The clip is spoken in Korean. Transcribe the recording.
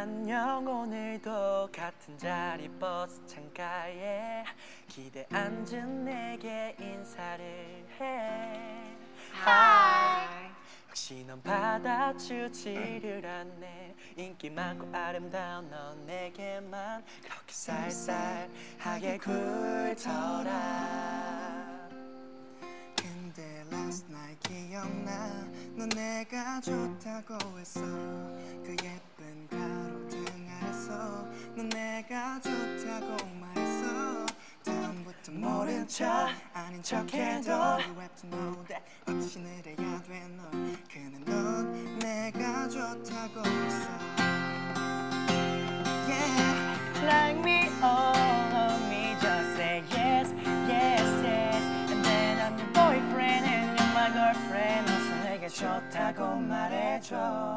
안녕 오늘도 같은 자리 버스 창가에 기대 앉은 내게 인사를 해. Hi. 혹시 넌 받아주지를 않네. 인기 많고 아름다운 넌 내게만 그렇게 쌀쌀하게 굴더라. 근데 last night 기억나? 넌 내가 좋다고 했어 넌 내가 좋다고 말했어 다음부터 모른 척 아닌 척해도 확신을 해야 돼너 그는 넌 내가 좋다고 했어 Yeah Like me, oh girlfriend 어서 내게 좋다고 말해줘